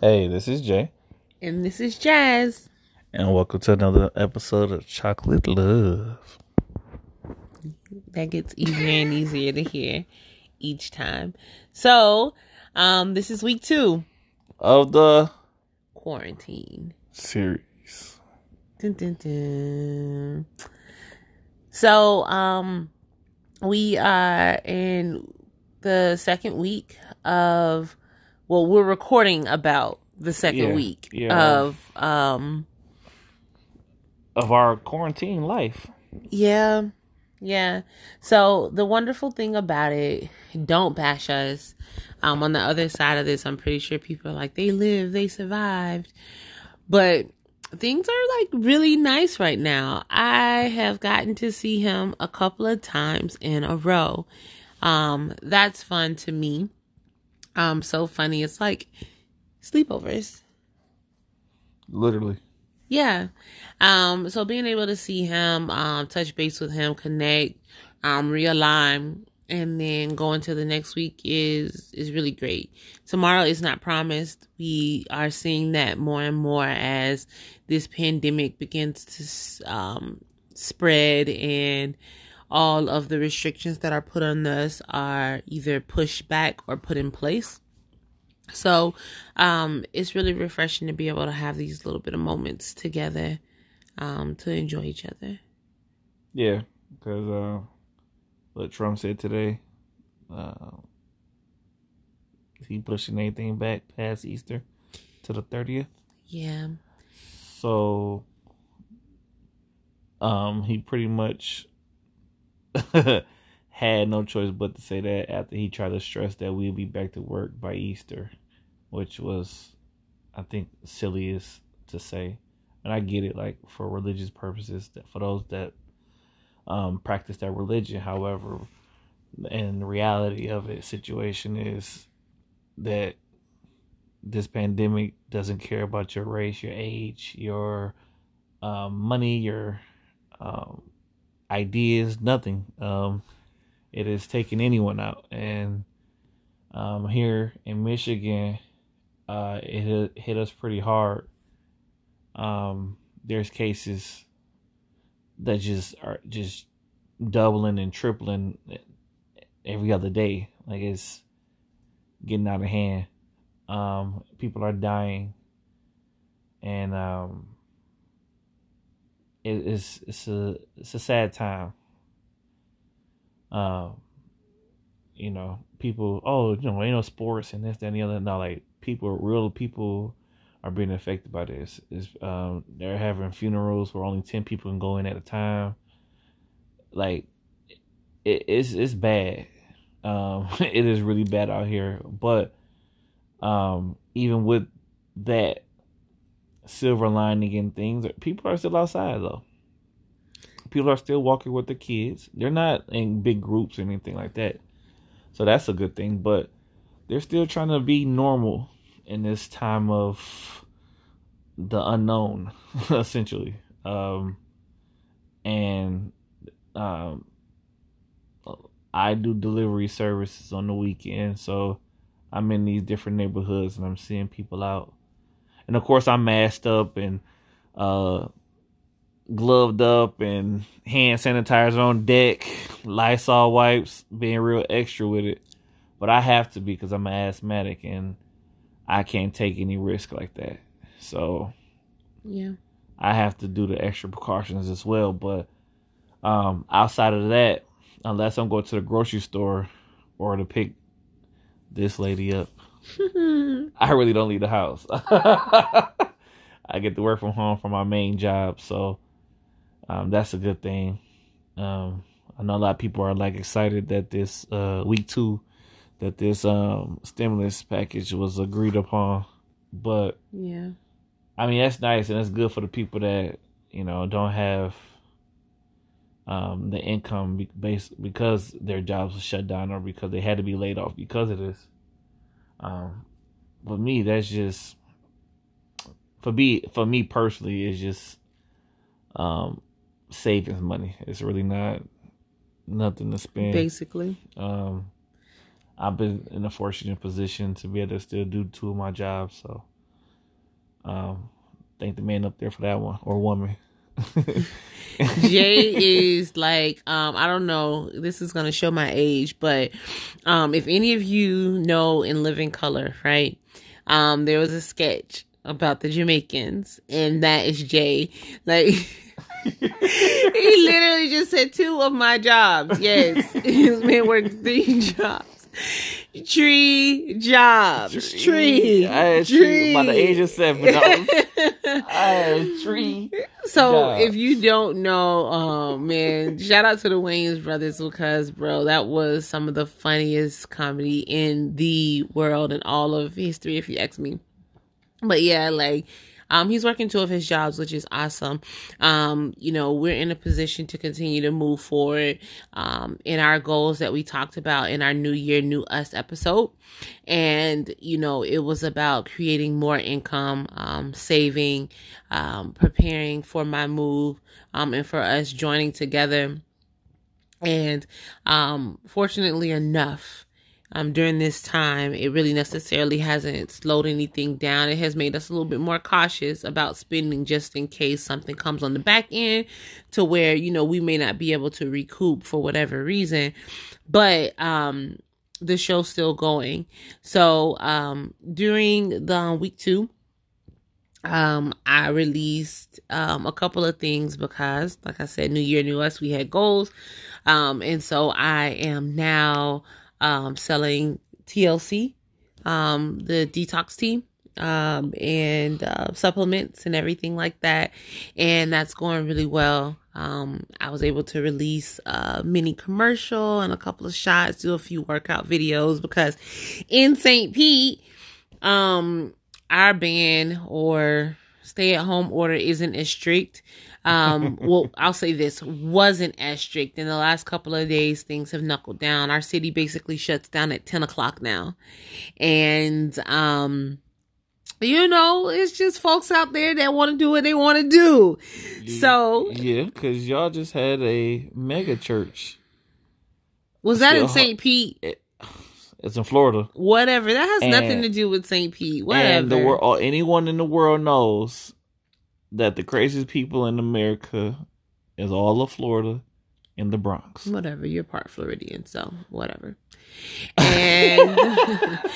Hey, this is Jay, And this is Jazz. and welcome to another episode of Chocolate Love. That gets easier and easier to hear each time. So, um, this is week two, Of the quarantine. series. Dun, dun, dun. So, um, we are in the second week of, well, we're recording about the second Yeah, week yeah. of, um, Of our quarantine life. Yeah. Yeah. So the wonderful thing about it, don't bash us. Um, on the other side of this, I'm pretty sure people are like, they live, they survived. But things are like really nice right now. I have gotten to see him a couple of times in a row. Um, that's fun to me. Um, so funny. It's like sleepovers. Literally. Yeah. Um, so being able to see him, um, touch base with him, connect, um, realign, and then going to the next week is is really great. Tomorrow is not promised. We are seeing that more and more as this pandemic begins to um, spread and all of the restrictions that are put on us are either pushed back or put in place. So um, it's really refreshing to be able to have these little bit of moments together um, to enjoy each other. Yeah, because uh, what Trump said today, uh, he pushing anything back past Easter to the 30th. Yeah. So, um, he pretty much had no choice but to say that after he tried to stress that we'll be back to work by Easter, which was, I think, silliest to say. And I get it, like for religious purposes, that for those that um, practice that religion. However, and the reality of it, situation is that this pandemic doesn't care about your race, your age, your um, money, your um, ideas, nothing. Um, it is taking anyone out, and um, here in Michigan, uh, it hit, hit us pretty hard. Um, there's cases that just are just doubling and tripling every other day. Like it's getting out of hand. Um, people are dying, and um, it's it's a it's a sad time. Um, you know, people. Oh, you know, ain't no sports and this, that, and the other. No, like people, real people are being affected by this. Is um, they're having funerals where only ten people can go in at a time. Like, it, it's it's bad. Um, it is really bad out here. But um, even with that silver lining and things, people are still outside though. People are still walking with their kids. They're not in big groups or anything like that. So that's a good thing. But they're still trying to be normal in this time of the unknown, essentially. Um, and um, I do delivery services on the weekend, so I'm in these different neighborhoods and I'm seeing people out. And of course, I'm masked up and uh, gloved up and hand sanitizer on deck, Lysol wipes, being real extra with it. But I have to be because I'm an asthmatic and I can't take any risk like that. So Yeah. I have to do the extra precautions as well. But um, outside of that, unless I'm going to the grocery store or to pick this lady up, I really don't leave the house. I get to work from home for my main job, so um, that's a good thing. Um, I know a lot of people are like excited that this uh, week two, that this um, stimulus package was agreed upon, but yeah. I mean that's nice and that's good for the people that you know don't have um, the income based because their jobs were shut down or because they had to be laid off because of this. Um, for me, that's just for me for me personally, it's just um, savings money. It's really not nothing to spend. Basically. Um, I've been in a fortunate position to be able to still do two of my jobs, so Um, thank the man up there for that one or woman. Jay is like, um, I don't know, this is gonna show my age, but um if any of you know in Living Color, right? Um, there was a sketch about the Jamaicans, and that is Jay. Like he literally just said two of my jobs. Yes. His man worked three jobs. Tree jobs. Tree. I had tree. tree by the age of seven. I, I had tree. So jobs. if you don't know, oh man, shout out to the Wayans brothers because bro, that was some of the funniest comedy in the world and all of history if you ask me. But yeah, like um, he's working two of his jobs, which is awesome. Um, you know, we're in a position to continue to move forward um, in our goals that we talked about in our New Year, New Us episode. And, you know, it was about creating more income, um, saving, um, preparing for my move, um, and for us joining together. And um, fortunately enough, um, during this time, it really necessarily hasn't slowed anything down. It has made us a little bit more cautious about spending just in case something comes on the back end to where, you know, we may not be able to recoup for whatever reason. But, um, the show's still going. So, um, during the week two, um, I released um, a couple of things because, like I said, New Year, New Us, we had goals. Um, and so I am now um, selling TLC, um, the detox tea, um, and uh, supplements and everything like that. And that's going really well. Um, I was able to release a mini commercial and a couple of shots, do a few workout videos because in St. Pete, um, our ban or stay at home order isn't as strict um, well, I'll say this wasn't as strict. In the last couple of days, things have knuckled down. Our city basically shuts down at 10 o'clock now. And, um, you know, it's just folks out there that want to do what they want to do. So, yeah, because y'all just had a mega church. Was that in St. Pete? It, it's in Florida. Whatever. That has and, nothing to do with St. Pete. Whatever. And the world, anyone in the world knows that the craziest people in America is all of Florida and the Bronx. Whatever, you're part Floridian, so whatever. And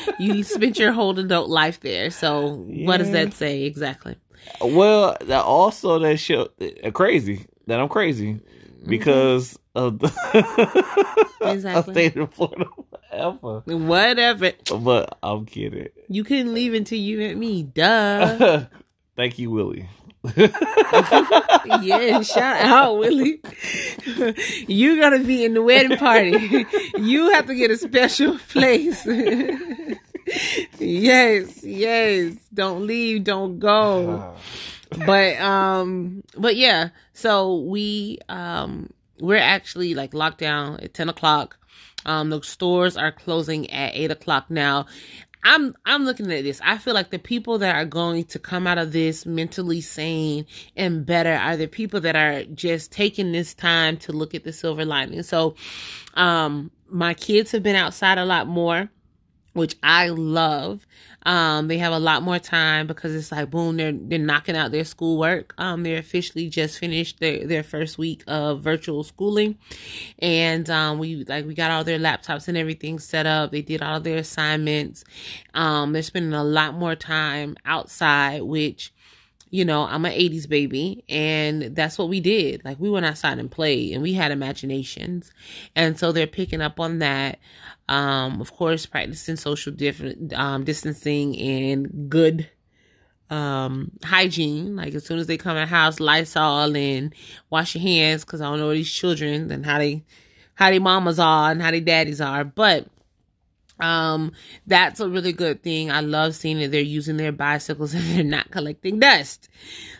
you spent your whole adult life there, so yeah. what does that say exactly? Well, that also that show uh, crazy that I'm crazy mm-hmm. because mm-hmm. of the exactly. I stayed in Florida forever. Whatever. But I'm kidding. You couldn't leave until you met me. Duh. Thank you, Willie. Yeah, shout out, Willie. You're gonna be in the wedding party. you have to get a special place. yes, yes. Don't leave, don't go. but um but yeah, so we um we're actually like locked down at ten o'clock. Um, the stores are closing at eight o'clock now. I'm I'm looking at this. I feel like the people that are going to come out of this mentally sane and better are the people that are just taking this time to look at the silver lining. So um my kids have been outside a lot more which I love. Um, they have a lot more time because it's like boom, they're they're knocking out their schoolwork. Um, they're officially just finished their their first week of virtual schooling, and um, we like we got all their laptops and everything set up. They did all their assignments. Um, they're spending a lot more time outside, which you know, I'm an 80s baby and that's what we did. Like we went outside and played and we had imaginations. And so they're picking up on that. Um, of course, practicing social different um, distancing and good um, hygiene. Like as soon as they come in the house, Lysol and wash your hands because I don't know these children and how they how they mamas are and how they daddies are. But um, that's a really good thing. I love seeing that they're using their bicycles and they're not collecting dust.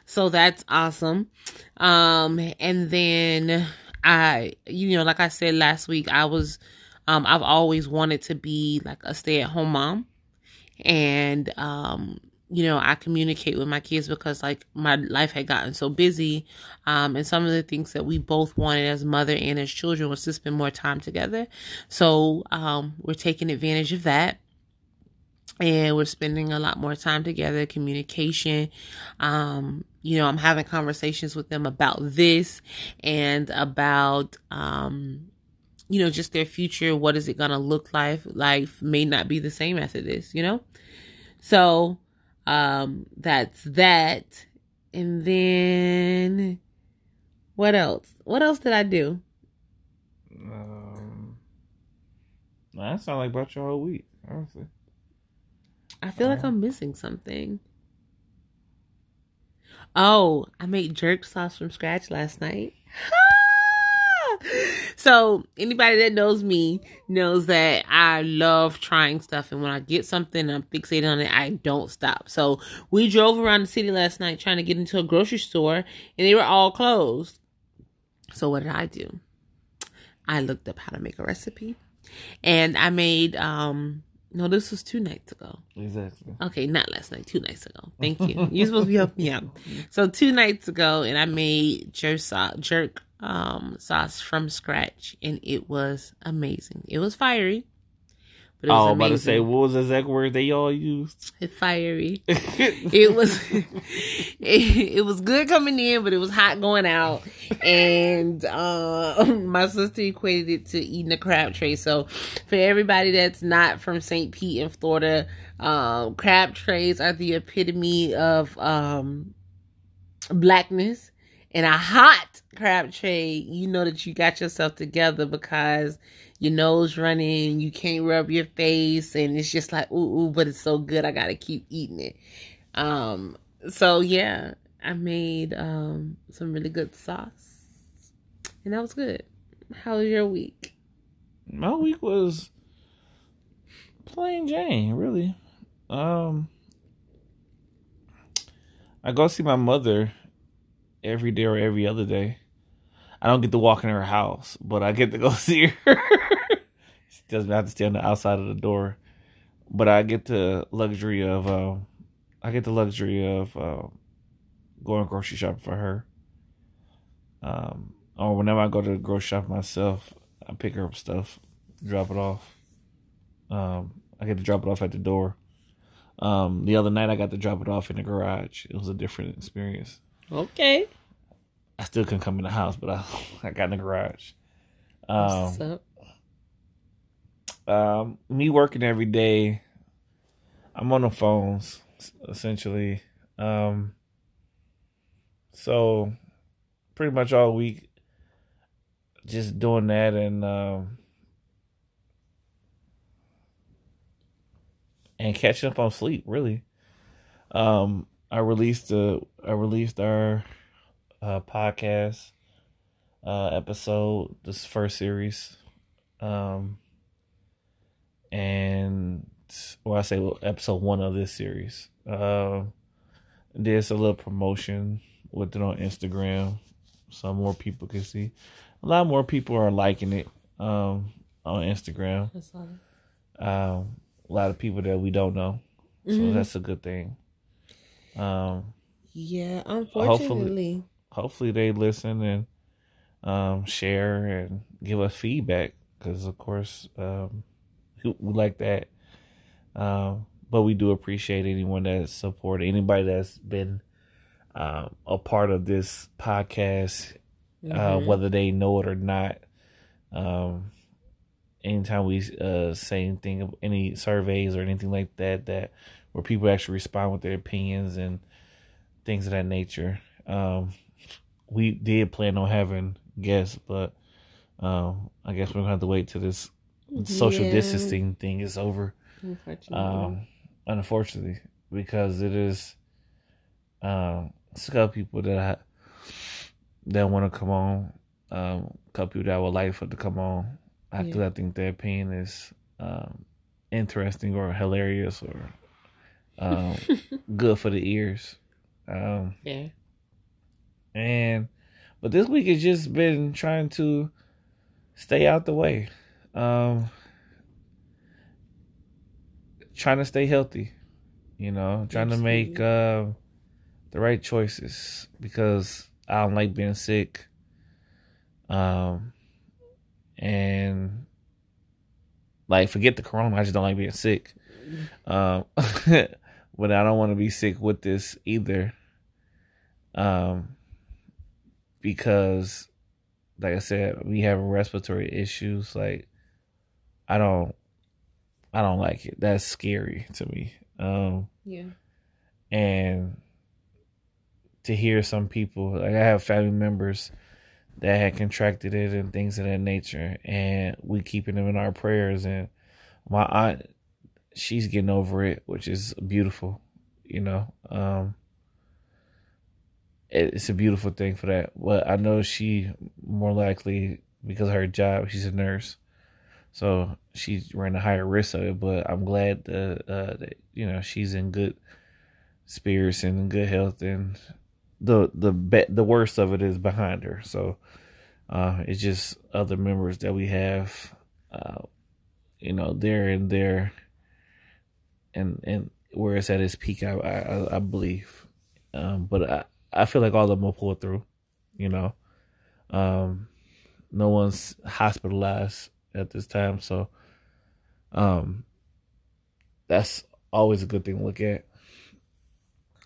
So that's awesome. Um, and then I, you know, like I said last week, I was um, I've always wanted to be like a stay at home mom. And, um, you know, I communicate with my kids because like my life had gotten so busy. Um, and some of the things that we both wanted as mother and as children was to spend more time together. So, um, we're taking advantage of that. and we're spending a lot more time together communication um you know i'm having conversations with them about this and about um you know just their future what is it gonna look like life may not be the same after this you know so um that's that and then what else what else did i do Um, that sounds like about your whole week, honestly. I feel like I'm missing something. Oh, I made jerk sauce from scratch last night. so anybody that knows me knows that I love trying stuff and when I get something I'm fixated on it, I don't stop. So we drove around the city last night trying to get into a grocery store and they were all closed. So what did I do? I looked up how to make a recipe and I made um no, this was two nights ago. Exactly. Okay, not last night, two nights ago. Thank you. You're supposed to be helping me out. So two nights ago, and I made jerk jerk um, sauce from scratch, and it was amazing. It was fiery, but it was oh, I'm about to say, what was the exact word they all used? It's fiery. it was, it, it, was good coming in, but it was hot going out. And uh, my sister equated it to eating a crab tray. So for everybody that's not from St. Pete in Florida, um, crab trays are the epitome of um, blackness. And a hot crab tray, you know that you got yourself together because your nose running, you can't rub your face, and it's just like ooh ooh, but it's so good, I gotta keep eating it. Um, so yeah, I made um some really good sauce, and that was good. How was your week? My week was plain Jane, really. Um, I go see my mother every day or every other day. I don't get to walk in her house, but I get to go see her. she doesn't have to stay on the outside of the door, but I get the luxury of uh, I get the luxury of uh, going grocery shopping for her. Um, or whenever I go to the grocery shop myself, I pick her up stuff, drop it off. Um, I get to drop it off at the door. Um, the other night I got to drop it off in the garage. It was a different experience. Okay. I still couldn't come in the house, but I I got in the garage. Um, What's up? Um, me working every day. I'm on the phones essentially. Um, so pretty much all week, just doing that and um, and catching up on sleep. Really, um, I released the I released our uh, podcast uh, episode, this first series. Um, and well, I say episode one of this series. Uh, there's a little promotion with it on Instagram, so more people can see. A lot more people are liking it um, on Instagram. Um, a lot of people that we don't know, so mm-hmm. that's a good thing. Um, yeah, unfortunately, hopefully they listen and um, share and give us feedback because of course um, we like that. Um, but we do appreciate anyone that's supported, anybody that's been um, a part of this podcast, uh, mm-hmm. uh, whether they know it or not. Um, anytime we uh, say anything, any surveys or anything like that, that where people actually respond with their opinions and things of that nature. Um, we did plan on having guests, but um, I guess we're gonna have to wait till this social yeah. distancing thing is over. Unfortunately. Um, unfortunately, because it is um, it's a couple people that I, that want to come on, um, a couple people that would like for to come on. I yeah. I think their opinion is um, interesting or hilarious or um, good for the ears. Um, yeah. And but this week has just been trying to stay out the way. Um trying to stay healthy, you know, trying Absolutely. to make uh, the right choices because I don't like being sick. Um and like forget the corona, I just don't like being sick. Um, but I don't want to be sick with this either. Um, because, like I said, we have respiratory issues. Like, I don't, I don't like it. That's scary to me. Um, Yeah. and to hear some people, like I have family members that had contracted it and things of that nature, and we keeping them in our prayers. And my aunt, she's getting over it, which is beautiful. You know, um, it, it's a beautiful thing for that. But I know she more likely because of her job, she's a nurse, so she's running a higher risk of it. But I'm glad that, uh, that you know she's in good spirits and in good health, and the the be- the worst of it is behind her. So uh, it's just other members that we have, uh, you know, there and there, and and where it's at its peak, I I, I believe, um, but I I feel like all of them will pull through, you know. Um, no one's hospitalized at this time, so um, that's always a good thing to look at.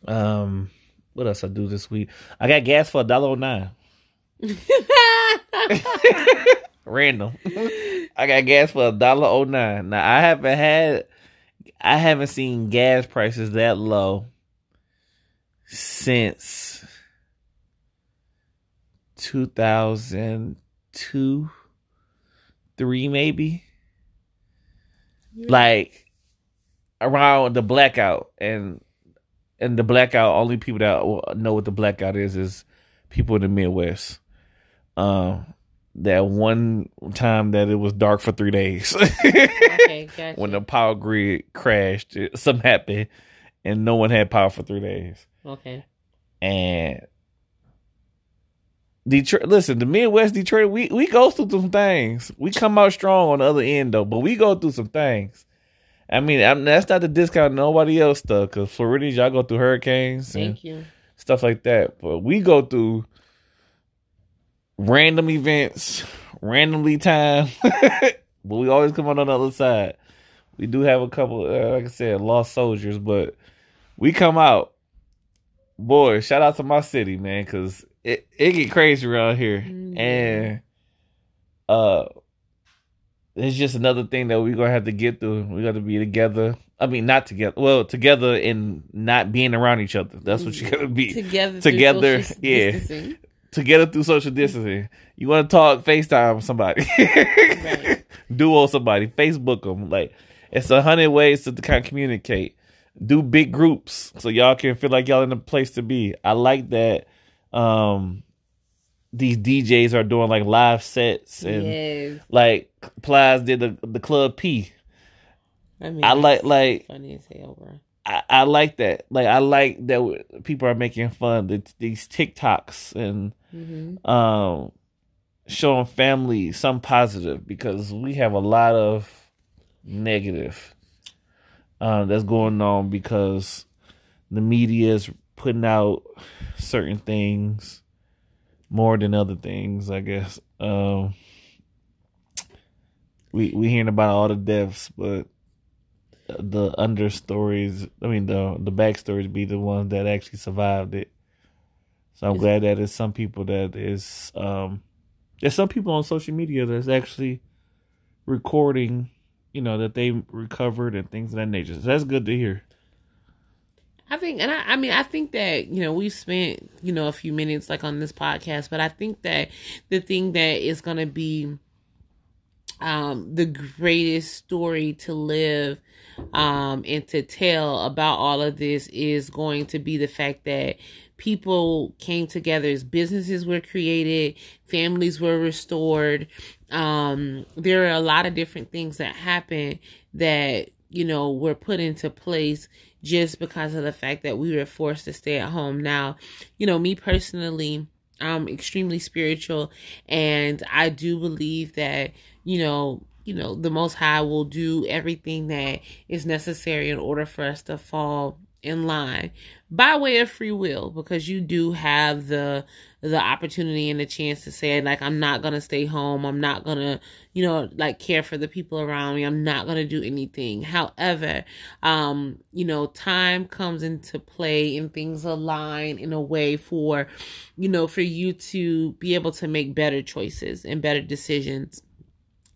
Um, what else I do this week? I got gas for a dollar oh nine. Random. I got gas for a dollar oh nine. Now I haven't had I haven't seen gas prices that low since two thousand two, three maybe. Like around the blackout and and the blackout only people that know what the blackout is is people in the Midwest. Um, that one time that it was dark for three days okay, gotcha. when the power grid crashed, something happened, and no one had power for three days. okay. And Detroit, listen, the Midwest Detroit, we we go through some things. We come out strong on the other end though, but we go through some things. I mean, I'm, that's not to discount nobody else stuff because Floridians y'all go through hurricanes Thank you. stuff like that. But we go through random events, randomly time, but we always come out on the other side. We do have a couple, uh, like I said, lost soldiers, but we come out. Boy, shout out to my city, man, because it, it get crazy around here. Mhm. And uh it's just another thing that we're gonna have to get through. We got to be together. I mean, not together. Well, together and not being around each other. That's what you gotta be Together. together, yeah. distancing. Together through social distancing. You want to talk FaceTime somebody, Right. duo somebody, Facebook them. Like it's a hundred ways to kind of communicate. Do big groups so y'all can feel like y'all in a place to be. I like that. Um, these DJs are doing like live sets and yes. like Plies did the the Club P. I mean, I like like funny as hell, bro. I, I like that. Like I like that people are making fun of these TikToks and hmm um showing family some positive because we have a lot of negative uh, that's going on because the media is putting out certain things more than other things i guess. Um we we hearing about all the deaths but the understories i mean the the backstories be the ones that actually survived it so i'm Is- glad that there's some people that is um there's some people on social media that's actually recording you know that they recovered and things of that nature. So that's good to hear. I think, and I, I mean, I think that you know we've spent you know a few minutes like on this podcast, but I think that the thing that is going to be um the greatest story to live um and to tell about all of this is going to be the fact that people came together. As businesses were created families were restored. Um there are a lot of different things that happen that you know were put into place just because of the fact that we were forced to stay at home. Now you know me personally i'm extremely spiritual and i do believe that you know you know, the Most High will do everything that is necessary in order for us to fall in line by way of free will because you do have the the opportunity and the chance to say like I'm not going to stay home. I'm not going to, you know, like care for the people around me. I'm not going to do anything. However, um, you know, time comes into play and things align in a way for, you know, for you to be able to make better choices and better decisions.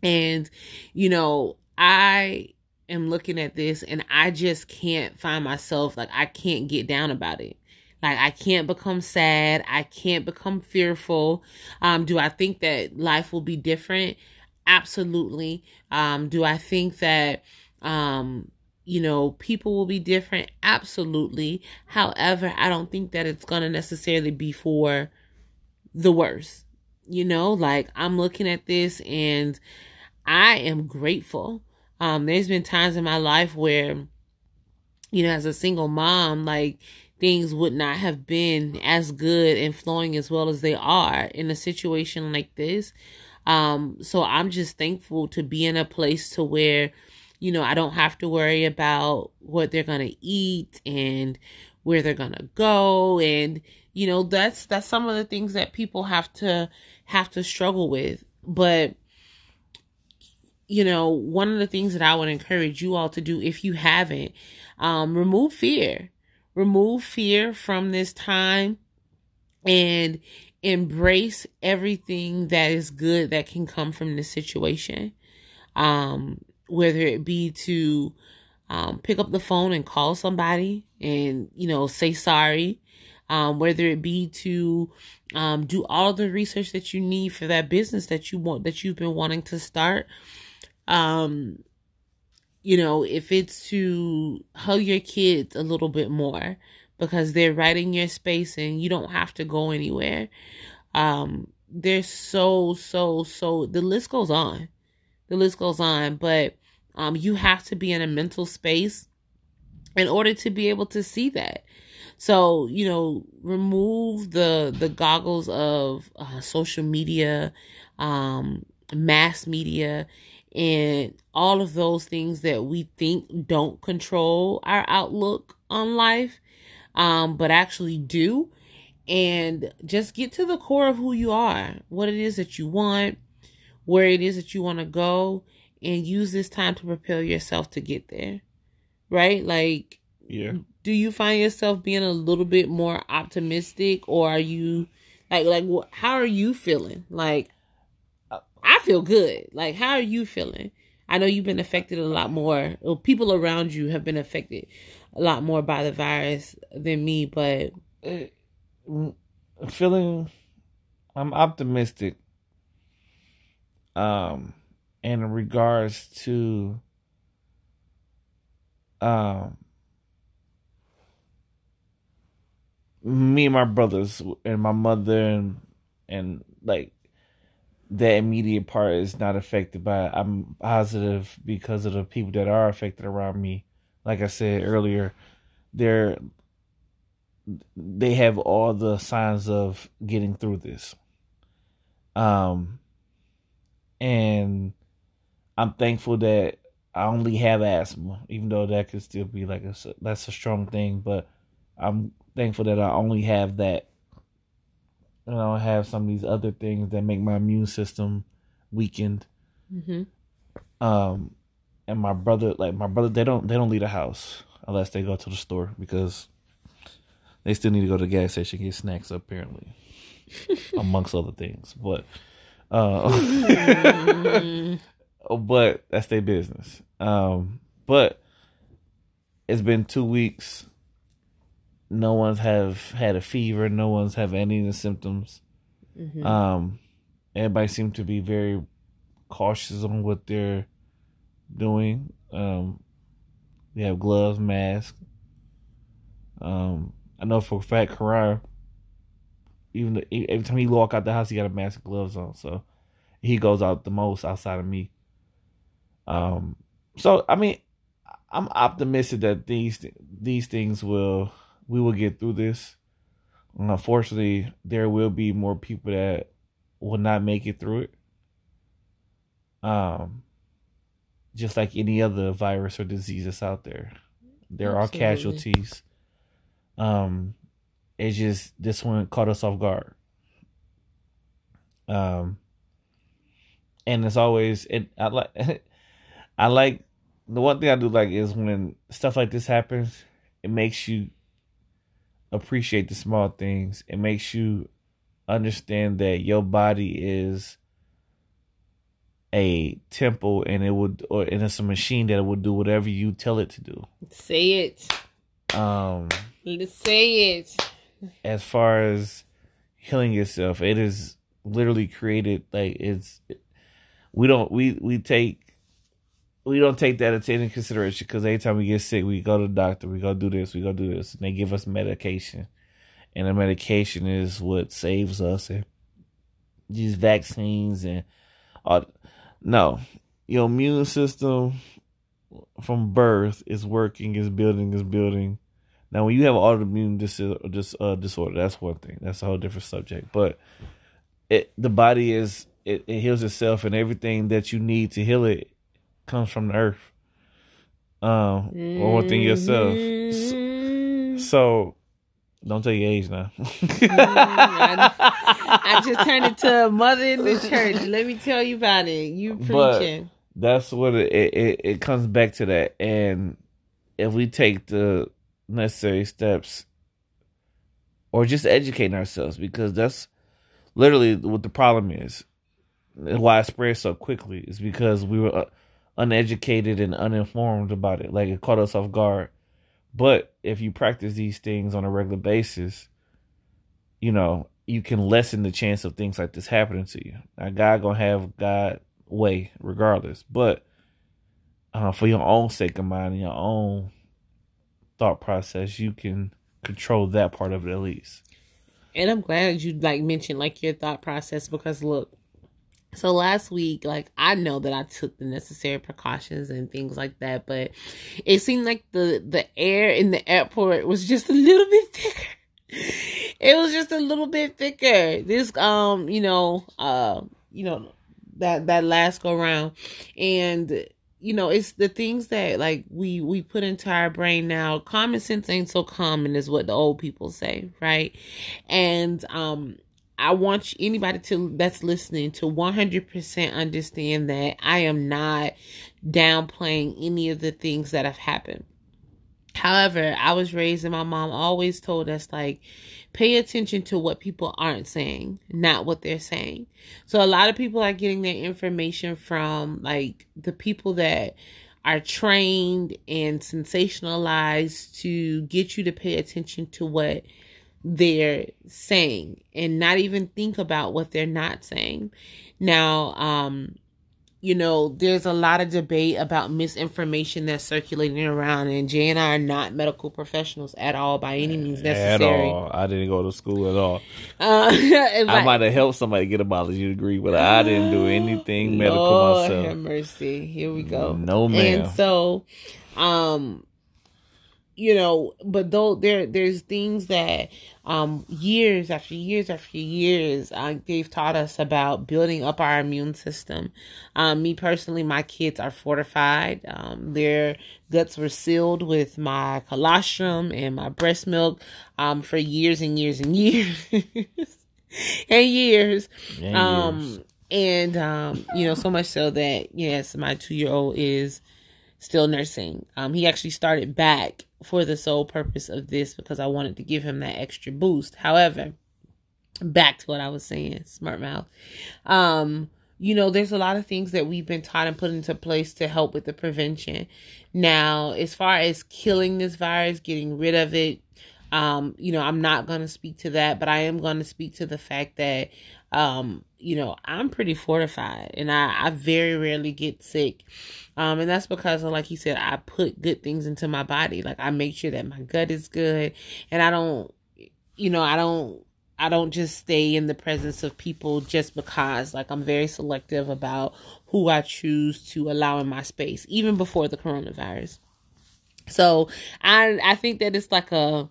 And, you know, I am looking at this and I just can't find myself like I can't get down about it. Like I can't become sad. I can't become fearful. Um, do I think that life will be different? Absolutely. Um, do I think that um, you know, people will be different? Absolutely. However, I don't think that it's gonna necessarily be for the worst. You know, like I'm looking at this and I am grateful. Um, there's been times in my life where, you know, as a single mom, like things would not have been as good and flowing as well as they are in a situation like this. Um, so I'm just thankful to be in a place to where, you know, I don't have to worry about what they're gonna eat and where they're gonna go and you know that's that's some of the things that people have to have to struggle with but you know one of the things that i would encourage you all to do if you haven't um remove fear remove fear from this time and embrace everything that is good that can come from this situation. Um, whether it be to um, pick up the phone and call somebody and, you know, say sorry. Um, whether it be to um, do all the research that you need for that business that you want that you've been wanting to start um, you know, if it's to hug your kids a little bit more because they're right in your space and you don't have to go anywhere. Um, they're so, so, so, the list goes on. The list goes on, but um, you have to be in a mental space in order to be able to see that. So, you know, remove the the goggles of uh, social media, um, mass media, and all of those things that we think don't control our outlook on life, um, but actually do. And just get to the core of who you are, what it is that you want, where it is that you want to go, and use this time to prepare yourself to get there. Right? Like, yeah. Do you find yourself being a little bit more optimistic, or are you like, like, how are you feeling? Like, I feel good. Like, how are you feeling? I know you've been affected a lot more. People around you have been affected a lot more by the virus than me, but feeling I'm optimistic. Um, in regards to um me and my brothers and my mother and and like that immediate part is not affected by it. I'm positive because of the people that are affected around me. Like I said earlier, they're they have all the signs of getting through this. Um and I'm thankful that I only have asthma, even though that could still be like a that's a strong thing, but I'm thankful that I only have that you know, have some of these other things that make my immune system weakened. Mm-hmm. Um, and my brother, like my brother, they don't they don't leave the house unless they go to the store because they still need to go to the gas station get snacks apparently, amongst other things. But, uh, but that's their business. Um, but it's been two weeks no one's have had a fever. No one's have any of the symptoms. Mm-hmm. Um, everybody seemed to be very cautious on what they're doing. Um, they have gloves, masks. Um, I know for a fact, Karar, even the, every time he walk out the house, he got a mask and gloves on. So he goes out the most outside of me. Um, so I mean, I'm optimistic that these these things will we will get through this. Unfortunately, there will be more people that will not make it through it. Um, just like any other virus or disease that's out there. There Absolutely. are casualties. Um, it's just this one caught us off guard. Um, and it's always it. I like, I like the one thing I do like is when stuff like this happens, it makes you appreciate the small things. It makes you understand that your body is a temple and it would or and it's a machine that it will do whatever you tell it to do. Say it. Um let's say it. As far as healing yourself, it is literally created like it's we don't we we take we don't take that into consideration because anytime we get sick, we go to the doctor, we go do this, we go do this, and they give us medication, and the medication is what saves us. And these vaccines and all, no, your immune system from birth is working, is building, is building. Now, when you have autoimmune dis- dis- uh, disorder, that's one thing. That's a whole different subject. But it the body is it, it heals itself, and everything that you need to heal it comes from the earth, um, or within yourself. So, so don't tell your age now. I, I, just turned into a mother in the church. Let me tell you about it. You preaching. But that's what it, it it comes back to that. And if we take the necessary steps, or just educating ourselves, because that's literally what the problem is. Why it spread so quickly is because we were uh, uneducated and uninformed about it. Like it caught us off guard but if you practice these things on a regular basis, you know, you can lessen the chance of things like this happening to you. Now, God gonna have God way regardless, but uh, for your own sake of mind and your own thought process, you can control that part of it at least. And I'm glad you like mentioned like your thought process because look, so last week, like I know that I took the necessary precautions and things like that, but it seemed like the the air in the airport was just a little bit thicker. It was just a little bit thicker. This um, you know, uh, you know, that that last go round. And you know, it's the things that like we we put into our brain now. Common sense ain't so common is what the old people say, right? And um I want anybody to that's listening to 100% understand that I am not downplaying any of the things that have happened. However, I was raised and my mom always told us like pay attention to what people aren't saying, not what they're saying. So a lot of people are getting their information from like the people that are trained and sensationalized to get you to pay attention to what they're saying and not even think about what they're not saying. Now, um, you know, there's a lot of debate about misinformation that's circulating around, and Jay and I are not medical professionals at all by any means necessary. At all. I didn't go to school at all. Uh, I might have helped somebody get a biology degree, but I didn't do anything medical Lord myself. Have mercy. Here we go. No, man. And so, um, you know, but though there there's things that um years after years after years uh, they've taught us about building up our immune system. Um, me personally, my kids are fortified. Um, their guts were sealed with my colostrum and my breast milk um for years and years and years and years. And um years. and um you know so much so that yes, my two year old is still nursing. Um, he actually started back for the sole purpose of this because I wanted to give him that extra boost. However, back to what I was saying, smart mouth. Um, you know, there's a lot of things that we've been taught and put into place to help with the prevention. Now, as far as killing this virus, getting rid of it, um, you know, I'm not going to speak to that, but I am going to speak to the fact that, um, you know, I'm pretty fortified and I, I very rarely get sick. Um, and that's because, like he said, I put good things into my body. Like I make sure that my gut is good, and I don't, you know, I don't, I don't just stay in the presence of people just because. Like I'm very selective about who I choose to allow in my space, even before the coronavirus. So I, I think that it's like a,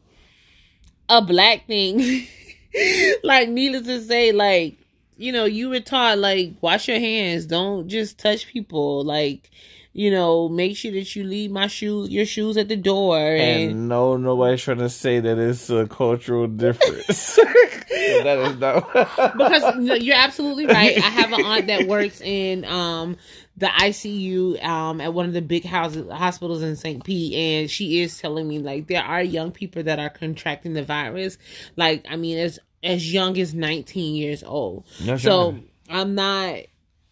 a black thing. like needless to say, like you know, you were taught like wash your hands, don't just touch people, like you know, make sure that you leave my shoes, your shoes at the door. And, And, no, nobody's trying to say that it's a cultural difference. that is not. because no, you're absolutely right. I have an aunt that works in um the ICU um at one of the big houses hospitals in St. Pete and she is telling me like there are young people that are contracting the virus like I mean as as young as 19 years old. No, so sure. I'm not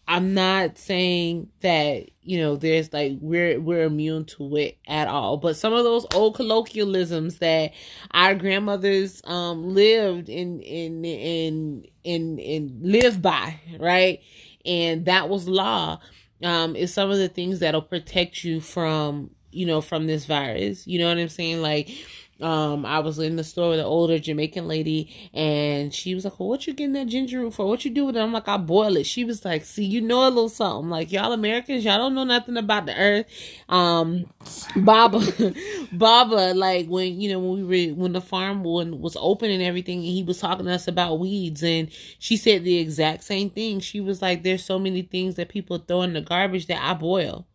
I'm not saying that you know there's like we're we're immune to it at all, but some of those old colloquialisms that our grandmothers um lived in in in in in lived by, right? And that was law. Um, is some of the things that'll protect you from you know from this virus. You know what I'm saying? Like um I was in the store with an older Jamaican lady and she was like, Well, what you getting that ginger root for? What you do with it? I'm like, I boil it. She was like, See, you know a little something. Like y'all Americans, y'all don't know nothing about the earth. Um Baba Baba, like when you know, when we were when the farm when was open and everything, and he was talking to us about weeds and she said the exact same thing. She was like, There's so many things that people throw in the garbage that I boil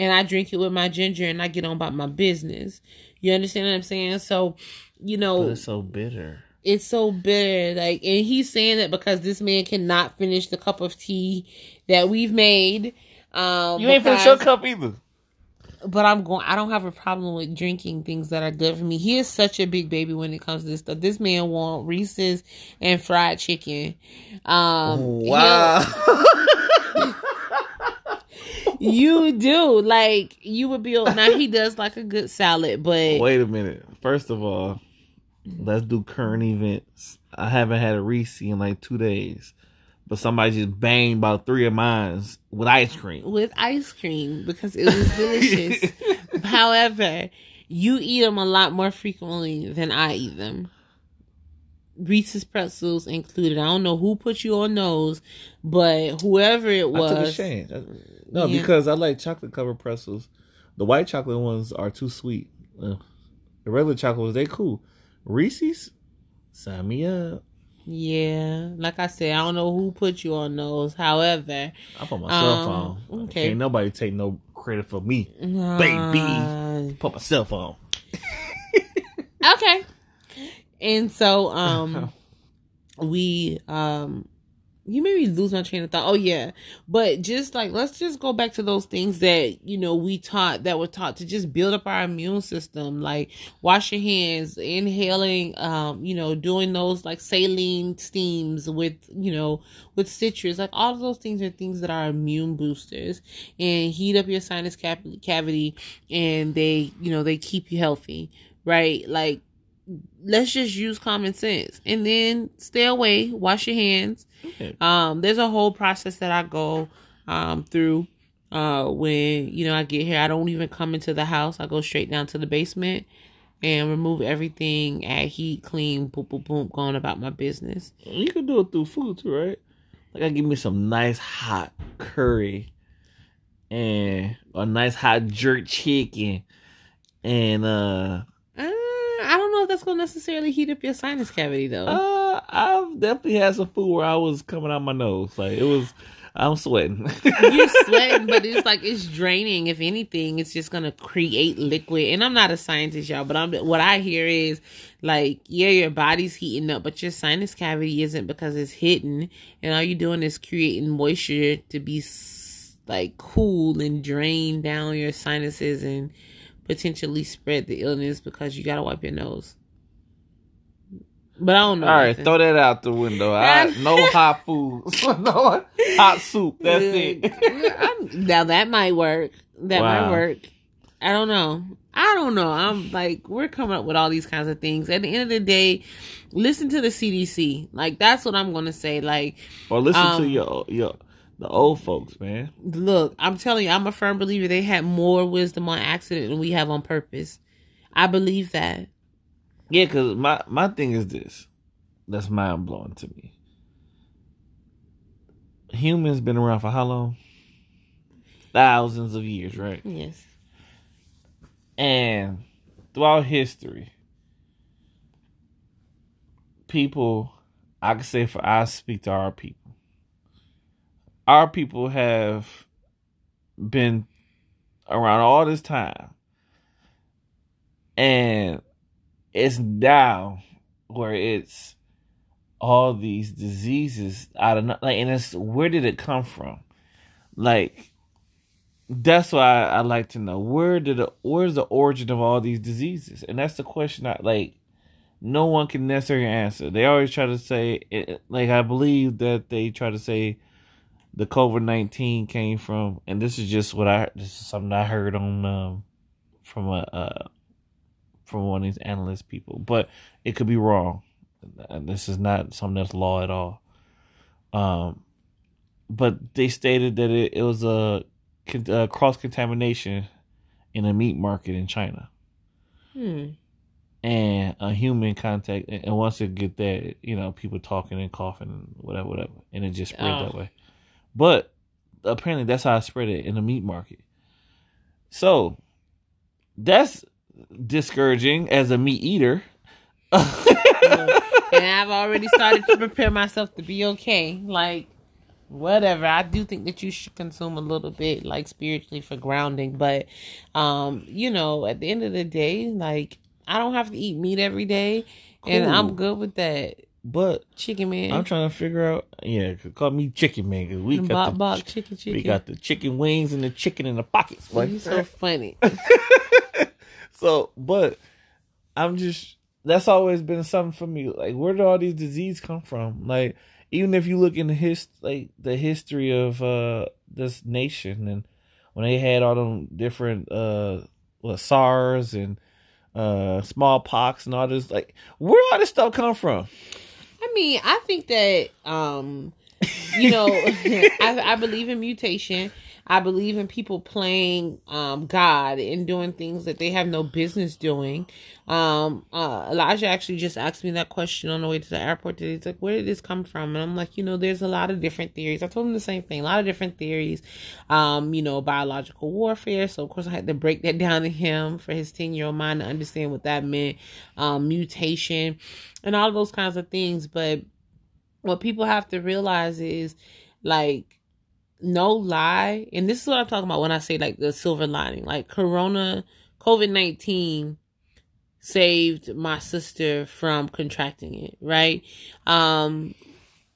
and I drink it with my ginger and I get on about my business. You understand what I'm saying? So, you know, But it's so bitter. it's so bitter. Like, and he's saying that because this man cannot finish the cup of tea that we've made. Um, You ain't finished your cup either. but I'm going. I don't have a problem with drinking things that are good for me. He is such a big baby when it comes to this stuff. This man want Reese's and fried chicken. Um, Wow. you do like you would be. Now he does like a good salad, but Wait a minute. First of all, let's do current events. I haven't had a Reese in like two days, but somebody just banged about three of mine with ice cream. with ice cream because it was delicious. However, you eat them a lot more frequently than I eat them. Reese's pretzels included. I don't know who put you on those, but whoever it was, I took a chance. No, Yeah. because I like chocolate covered pretzels. The white chocolate ones are too sweet. Ugh. The regular chocolate ones, they cool. Reese's, sign me up. yeah, like I said, I don't know who put you on those. However, I put my cell Um, phone. okay. Ain't nobody take no credit for me. uh, Baby. Put my cell phone. And so um we um you made me lose my train of thought. Oh yeah. But just like let's just go back to those things that, you know, we taught that were taught to just build up our immune system, like wash your hands, inhaling, um, you know, doing those like saline steams with, you know, with citrus. Like all of those things are things that are immune boosters and heat up your sinus cap- cavity and they, you know, they keep you healthy, right? Like let's just use common sense. And then stay away wash your hands. Okay. um there's a whole process that i go um through uh when you know i get here. I don't even come into the house. I go straight down to the basement and remove everything add heat clean boom boom boom going about my business. You can do it through food too, right? Like I give me some nice hot curry and a nice hot jerk chicken and uh, i don't know if that's gonna necessarily heat up your sinus cavity though uh I've definitely had some food where I was coming out my nose. Like it was I'm sweating. you're sweating, but it's like it's draining. If anything, it's just gonna create liquid. And I'm not a scientist, y'all, but I'm what I hear is like, yeah, your body's heating up, but your sinus cavity isn't because it's hidden, and all you're doing is creating moisture to be like cool and drain down your sinuses and potentially spread the illness because you gotta wipe your nose. But I don't know. All right, nothing. throw that out the window. I, no hot food. no hot soup. That's it. Now that might work. That Wow. might work. I don't know. I don't know. I'm like, we're coming up with all these kinds of things. At the end of the day, listen to the CDC. Like, that's what I'm going to say. Like, or listen to Um, your your the old folks, man. look, I'm telling you, I'm a firm believer they had more wisdom on accident than we have on purpose. I believe that. Yeah, because my my thing is this. That's mind blowing to me. Humans been around for how long? Thousands of years, right? Yes. And throughout history, people, I can say for I speak to our people. Our people have been around all this time. And it's now where it's all these diseases out of like and it's where did it come from? Like that's why I, I like to know where did it, where's the origin of all these diseases? And that's the question I like no one can necessarily answer. They always try to say it, like I believe that they try to say the COVID nineteen came from, and this is just what I this is something I heard on um, from a uh, from one of these analyst people, but it could be wrong. This is not something that's law at all. Um, but they stated that it, it was a, a cross contamination in a meat market in China. Hmm. And a human contact, and once it get that, you know, people talking and coughing and whatever, whatever, and it just spread oh. that way. But apparently, that's how I spread it in the meat market. So that's discouraging as a meat eater. and I've already started to prepare myself to be okay. Like, whatever. I do think that you should consume a little bit, like spiritually for grounding. But, um, you know, at the end of the day, like, I don't have to eat meat every day, cool. and I'm good with that. But chicken man, I'm trying to figure out. Yeah, call me chicken man because we got the chicken, chicken. We got the chicken wings and the chicken in the pockets. Boy. You so funny. so, but I'm just that's always been something for me. Like, where do all these diseases come from? Like, even if you look in the hist like the history of uh this nation and when they had all them different uh SARS and uh smallpox and all this, like, where all this stuff come from? I mean, I think that um, you know, I, I believe in mutation. I believe in people playing um, God and doing things that they have no business doing. Um, uh, Elijah actually just asked me that question on the way to the airport today. He's like, "Where did this come from?" And I'm like, "You know, there's a lot of different theories." I told him the same thing. A lot of different theories. Um, you know, biological warfare. So of course, I had to break that down to him for his ten year old mind to understand what that meant. Um, mutation, and all those kinds of things. But what people have to realize is, like no lie, and this is what I'm talking about when I say like the silver lining, like Corona, COVID 19 saved my sister from contracting it, right? Um,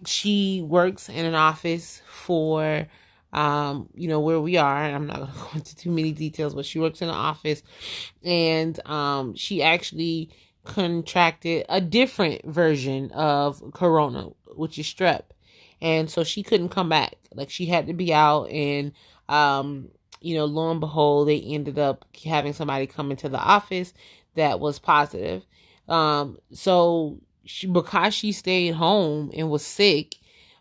she works in an office for, um, you know, where we are. I'm not going to go into too many details, but she works in an office and, um, she actually contracted a different version of Corona, which is strep and so she couldn't come back. Like she had to be out, and um, you know, lo and behold, they ended up having somebody come into the office that was positive. Um, so she because she stayed home and was sick,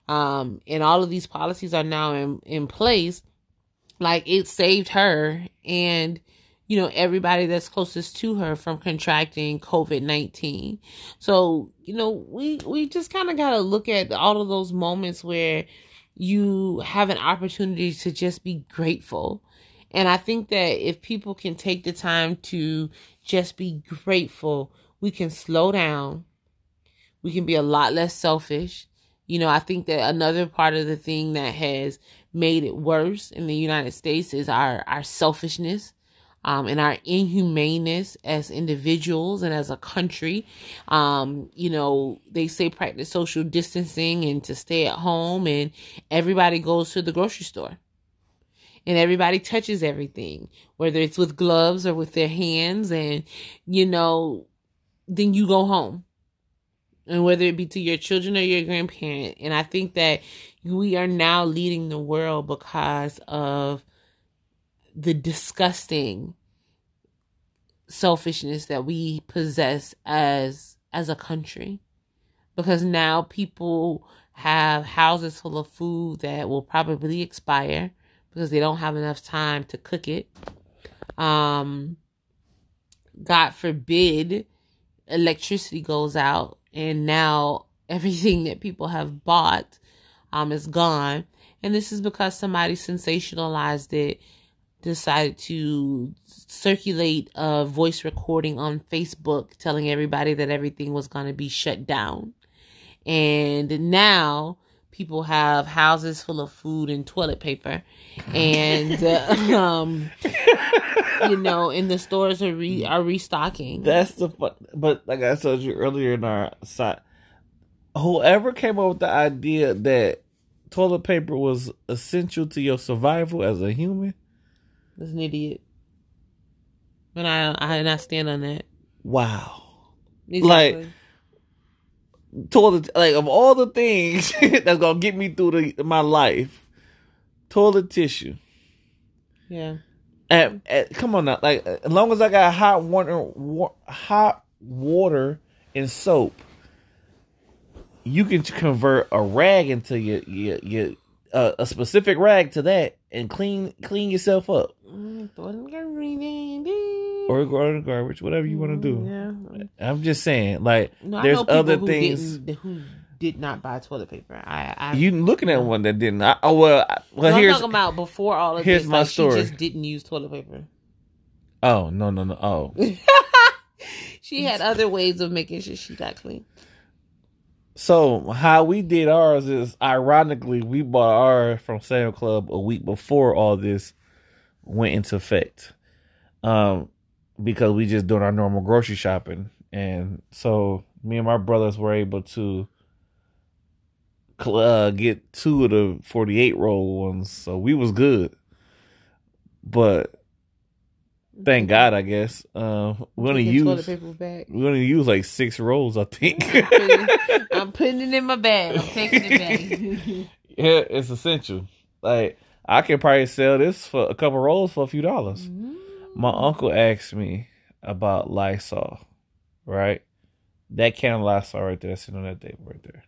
um, and all of these policies are now in in place. Like it saved her and you know, everybody that's closest to her from contracting COVID 19. So, you know, we, we just kind of got to look at all of those moments where you have an opportunity to just be grateful. And I think that if people can take the time to just be grateful, we can slow down. We can be a lot less selfish. You know, I think that another part of the thing that has made it worse in the United States is our, our selfishness um, and our inhumaneness as individuals and as a country. Um, you know, they say practice social distancing and to stay at home, and everybody goes to the grocery store. And everybody touches everything, whether it's with gloves or with their hands, and you know, then you go home. And whether it be to your children or your grandparent. And I think that we are now leading the world because of the disgusting selfishness that we possess as as a country. Because now people have houses full of food that will probably expire because they don't have enough time to cook it. Um god forbid electricity goes out and now everything that people have bought um is gone. And this is because somebody sensationalized it decided to circulate a voice recording on Facebook telling everybody that everything was going to be shut down. And now people have houses full of food and toilet paper, and uh, um, you know, and the stores are re- are restocking. That's the fun. But like I told you earlier in our site, whoever came up with the idea that toilet paper was essential to your survival as a human, was an idiot. But I I and I stand on that. Wow. Exactly. Like toilet like of all the things that's gonna get me through the, my life, toilet tissue. Yeah. And, and, come on now, like as long as I got hot water, wa- hot water and soap, you can convert a rag into your your, your uh, a specific rag to that and clean clean yourself up. Mm, or go in the garbage, whatever you want to do. Yeah. I'm just saying, like, no, there's other things who did not buy toilet paper. I, I you looking at one that didn't. I, oh well, well no, here's I'm talking about before all of here's this. my like, story. She just didn't use toilet paper. Oh no no no! Oh, she had other ways of making sure she got clean. So how we did ours is ironically we bought ours from Sam Club a week before all this went into effect. Um, because we just doing our normal grocery shopping, and so me and my brothers were able to uh, get two of the forty eight roll ones, so we was good. But thank God, I guess uh, we're gonna use we're gonna use like six rolls, I think. I'm putting it in my bag. I'm taking it back. yeah, it's essential. Like I can probably sell this for a couple rolls for a few dollars. Mm-hmm my uncle asked me about Lysol, right? That can of Lysol right there, sitting on that table right there.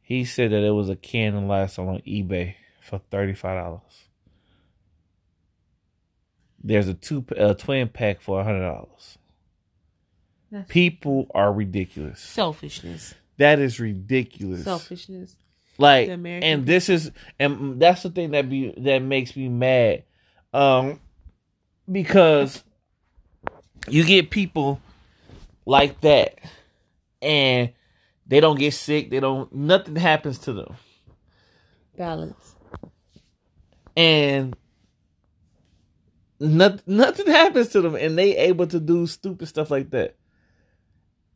He said that it was a can of Lysol on eBay for thirty five dollars. There's a two a twin pack for hundred dollars. People are ridiculous. Selfishness. That is ridiculous. Selfishness. Like, and this is, and that's the thing that be that makes me mad. Um, because you get people like that and they don't get sick, they don't nothing happens to them. Balance. And nothing nothing happens to them and they able to do stupid stuff like that.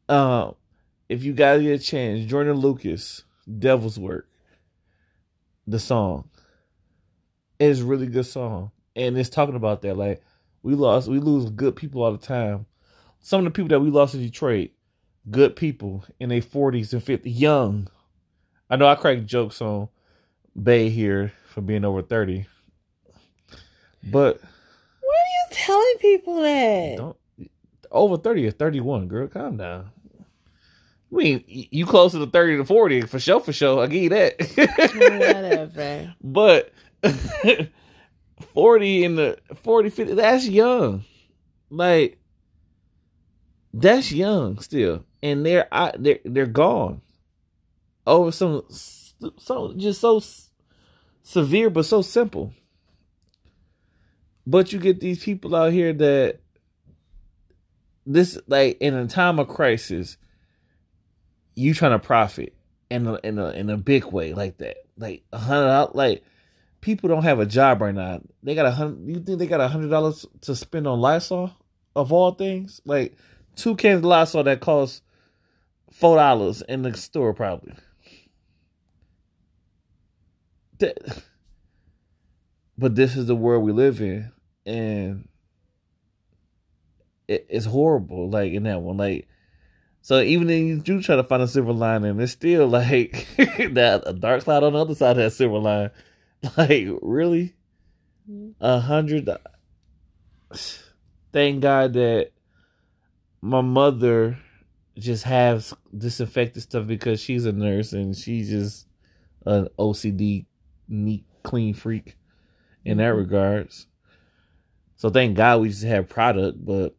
Um if you guys get a chance, Joyner Lucas, Devil's Work, the song. It's a really good song. And it's talking about that. Like we lost. We lose good people all the time. Some of the people that we lost in Detroit, good people in their forties and fifties, young. I know I crack jokes on Bay here for being over thirty, but why are you telling people that? Don't over thirty or thirty one, girl. Calm down. I mean, you closer to thirty to forty for sure. For sure, I give you that. Whatever. but 40 in the 40 50 that's young like that's young still and they're they're they're gone over some so just so severe but so simple but you get these people out here that this like in a time of crisis you trying to profit in a, in a in a big way like that like a hundred like people don't have a job right now. They got a hundred. You think they got a hundred dollars to spend on Lysol of all things? Like two cans of Lysol that cost four dollars in the store probably. That, but this is the world we live in, and it, it's horrible. Like in that one, like. So even if you do try to find a silver lining, it's still like that a dark cloud on the other side of that silver line. Like, really? A hundred. Thank God that my mother just has disinfected stuff because she's a nurse and she's just an OCD neat clean freak in that mm-hmm. regards. So thank God we just have product, but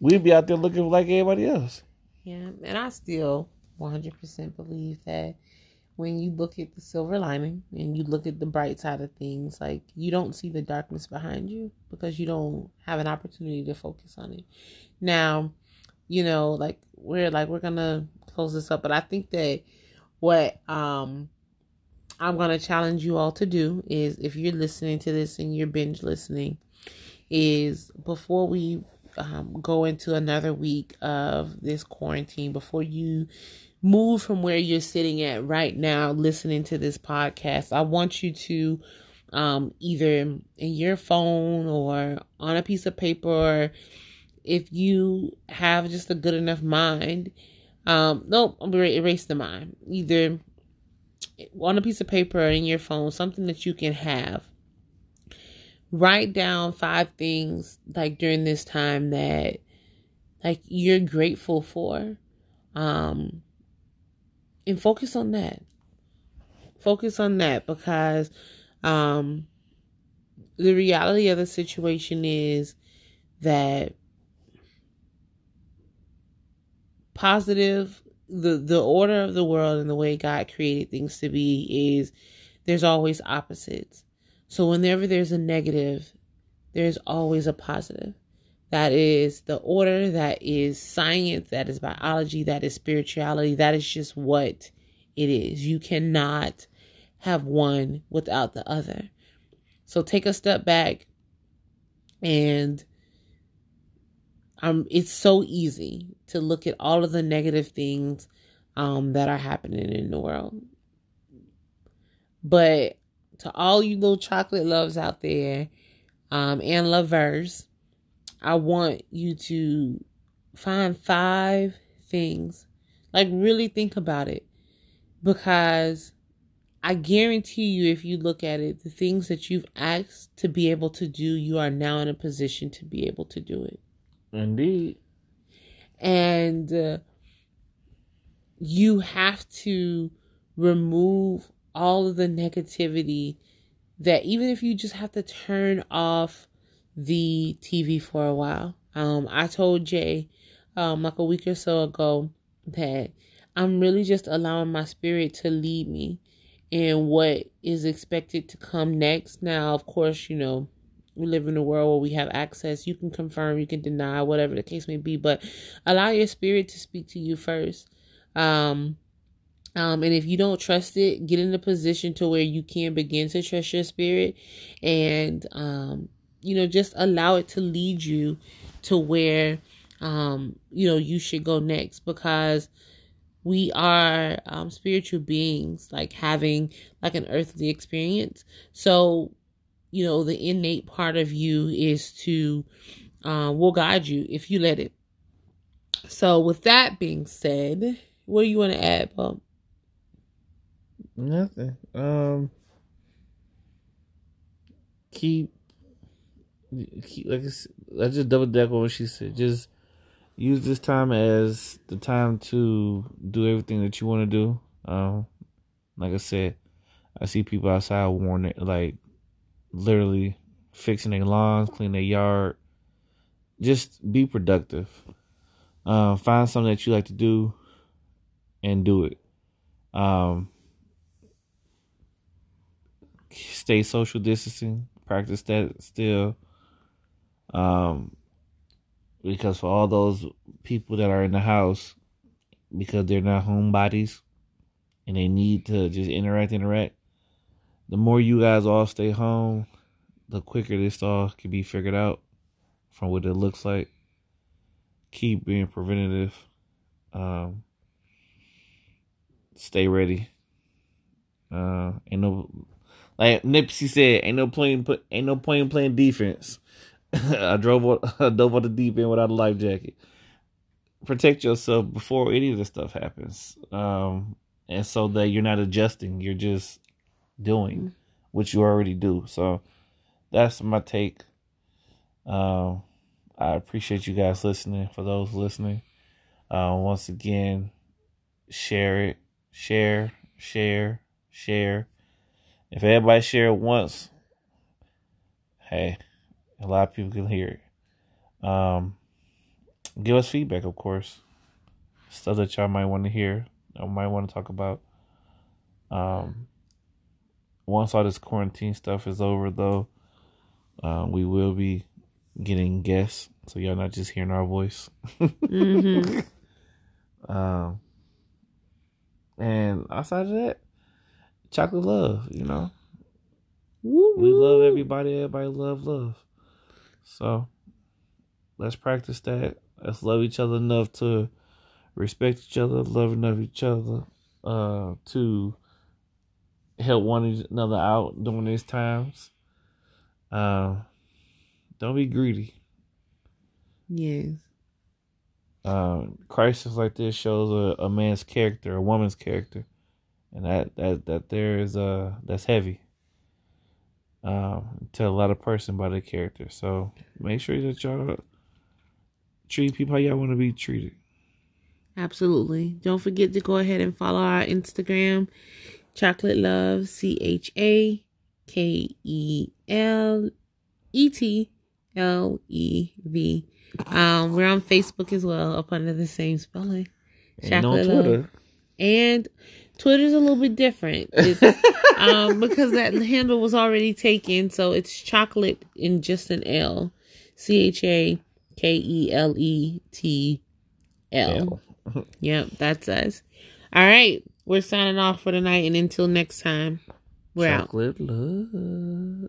we'd be out there looking like everybody else. Yeah, and I still 100% believe that when you look at the silver lining and you look at the bright side of things, like you don't see the darkness behind you because you don't have an opportunity to focus on it. Now, you know, like we're like we're gonna close this up, but I think that what um I'm gonna challenge you all to do is if you're listening to this and you're binge listening, is before we um, go into another week of this quarantine, before you move from where you're sitting at right now, listening to this podcast, I want you to um, either in your phone or on a piece of paper, or if you have just a good enough mind. Um, nope, I'm erase the mind. Either on a piece of paper or in your phone, something that you can have. Write down five things like during this time that like you're grateful for. Um and focus on that. Focus on that because um the reality of the situation is that positive the the order of the world and the way God created things to be is there's always opposites. So whenever there's a negative, there's always a positive. That is the order, that is science, that is biology, that is spirituality, that is just what it is. You cannot have one without the other. So take a step back and um, it's so easy to look at all of the negative things um, that are happening in the world. But to all you little chocolate loves out there um, and lovers, I want you to find five things. Like, really think about it. Because I guarantee you, if you look at it, the things that you've asked to be able to do, you are now in a position to be able to do it. Indeed. And uh, you have to remove all of the negativity that even if you just have to turn off the TV for a while. Um, I told Jay um, like a week or so ago that I'm really just allowing my spirit to lead me in what is expected to come next. Now, of course, you know, we live in a world where we have access. You can confirm, you can deny, whatever the case may be, but allow your spirit to speak to you first. Um, um, and if you don't trust it, get in a position to where you can begin to trust your spirit and, um, you know, just allow it to lead you to where, um, you know, you should go next because we are um, spiritual beings, like having like an earthly experience. So you know, the innate part of you is to, uh, will guide you if you let it. So, with that being said, what do you want to add, Bob? Nothing. Um, keep, keep like I just double deck on what she said. Just use this time as the time to do everything that you want to do. Um, like I said, I see people outside warning like literally fixing their lawns, cleaning their yard. Just be productive. Uh, find something that you like to do and do it. Um, stay social distancing. Practice that still. Um, because for all those people that are in the house, because they're not homebodies and they need to just interact, interact, the more you guys all stay home, the quicker this all can be figured out from what it looks like. Keep being preventative. Um, stay ready. Uh, no like Nipsey said, ain't no playing ain't no point playing defense. I drove I dove on the deep end without a life jacket. Protect yourself before any of this stuff happens. Um, and so that you're not adjusting, you're just doing, mm-hmm. you already do. So that's my take. Um, I appreciate you guys listening. For those listening, uh, once again, share it, share, share, share. If everybody share it once, hey, a lot of people can hear it. Um, give us feedback, of course. Stuff that y'all might want to hear, or might want to talk about. Um, once all this quarantine stuff is over, though, uh, we will be getting guests so y'all not just hearing our voice. hmm Um, and outside of that, chocolate love. You know, we love everybody. Everybody love love. So let's practice that. Let's love each other enough to respect each other, love enough each other, uh, to help one another out during these times. Um, don't be greedy. Yes. Um, crisis like this shows a, a man's character, a woman's character, and that that that there is a that's heavy. Um, tell a lot of person by the character. So make sure that y'all treat people how y'all want to be treated. Absolutely. Don't forget to go ahead and follow our Instagram, Chocolate Love, C H A K E L E T L E V. Um, we're on Facebook as well, up under the same spelling. And on Chocolate Love. Twitter, And Twitter's a little bit different. Um, because that handle was already taken, so it's chocolate in just an L. C H A K E L E T L. Yep, that's us. All right. We're signing off for tonight and until next time. We're out. chocolate love.